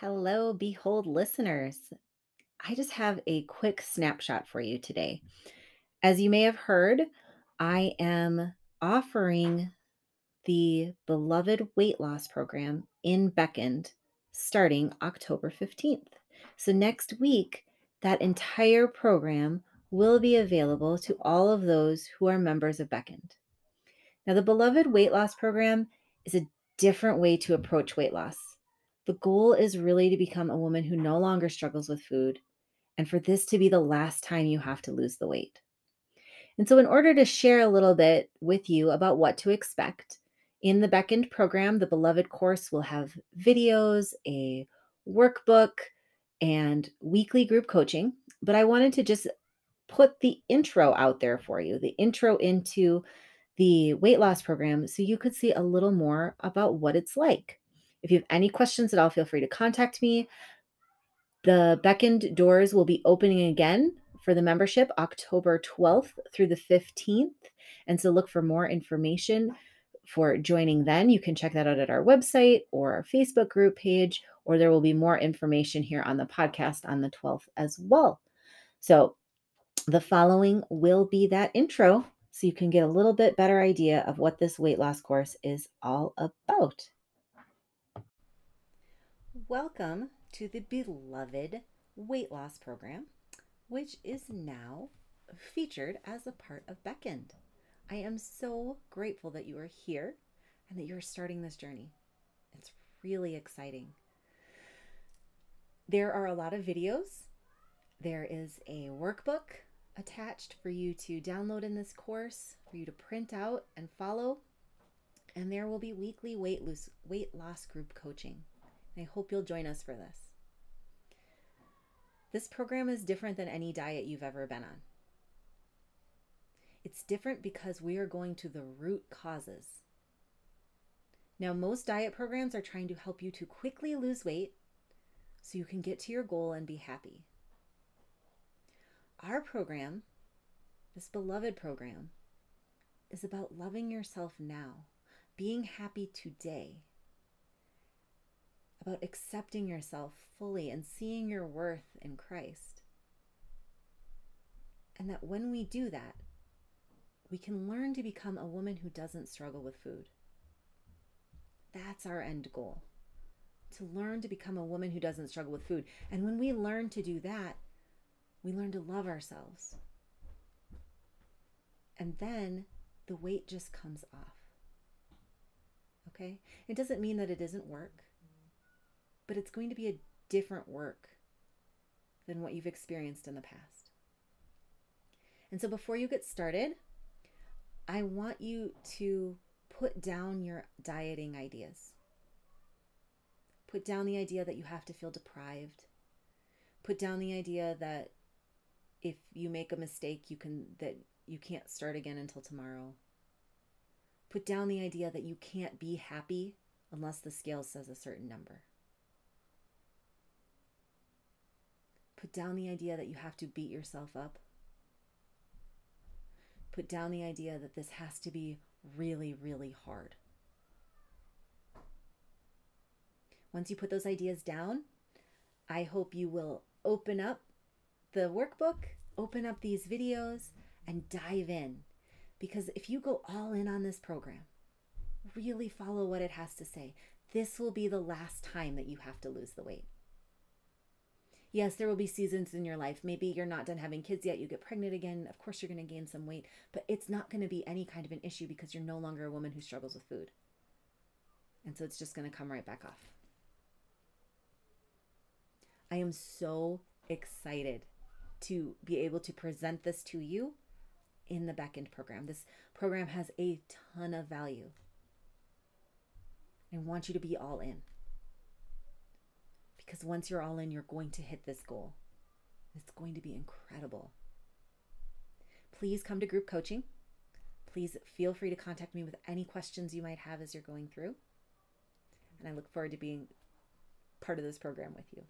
Hello, Behold listeners. I just have a quick snapshot for you today. As you may have heard, I am offering the Beloved Weight Loss Program in Beckoned starting October 15th. So, next week, that entire program will be available to all of those who are members of Beckoned. Now, the Beloved Weight Loss Program is a different way to approach weight loss. The goal is really to become a woman who no longer struggles with food and for this to be the last time you have to lose the weight. And so, in order to share a little bit with you about what to expect, in the Beckoned program, the Beloved course will have videos, a workbook, and weekly group coaching. But I wanted to just put the intro out there for you the intro into the weight loss program so you could see a little more about what it's like. If you have any questions at all, feel free to contact me. The beckoned doors will be opening again for the membership October 12th through the 15th. And so look for more information for joining then. You can check that out at our website or our Facebook group page, or there will be more information here on the podcast on the 12th as well. So the following will be that intro so you can get a little bit better idea of what this weight loss course is all about. Welcome to the beloved weight loss program, which is now featured as a part of Beckoned. I am so grateful that you are here and that you're starting this journey. It's really exciting. There are a lot of videos. There is a workbook attached for you to download in this course, for you to print out and follow. And there will be weekly weight loss, weight loss group coaching. I hope you'll join us for this. This program is different than any diet you've ever been on. It's different because we are going to the root causes. Now, most diet programs are trying to help you to quickly lose weight so you can get to your goal and be happy. Our program, this beloved program, is about loving yourself now, being happy today, about accepting yourself fully and seeing your worth in Christ. And that when we do that, we can learn to become a woman who doesn't struggle with food. That's our end goal to learn to become a woman who doesn't struggle with food. And when we learn to do that, we learn to love ourselves. And then the weight just comes off. Okay? It doesn't mean that it isn't work but it's going to be a different work than what you've experienced in the past. And so before you get started, I want you to put down your dieting ideas. Put down the idea that you have to feel deprived. Put down the idea that if you make a mistake, you can that you can't start again until tomorrow. Put down the idea that you can't be happy unless the scale says a certain number. Put down the idea that you have to beat yourself up. Put down the idea that this has to be really, really hard. Once you put those ideas down, I hope you will open up the workbook, open up these videos, and dive in. Because if you go all in on this program, really follow what it has to say, this will be the last time that you have to lose the weight. Yes, there will be seasons in your life. Maybe you're not done having kids yet, you get pregnant again. Of course, you're going to gain some weight, but it's not going to be any kind of an issue because you're no longer a woman who struggles with food. And so it's just going to come right back off. I am so excited to be able to present this to you in the Beckoned program. This program has a ton of value. I want you to be all in because once you're all in, you're going to hit this goal. It's going to be incredible. Please come to group coaching. Please feel free to contact me with any questions you might have as you're going through. And I look forward to being part of this program with you.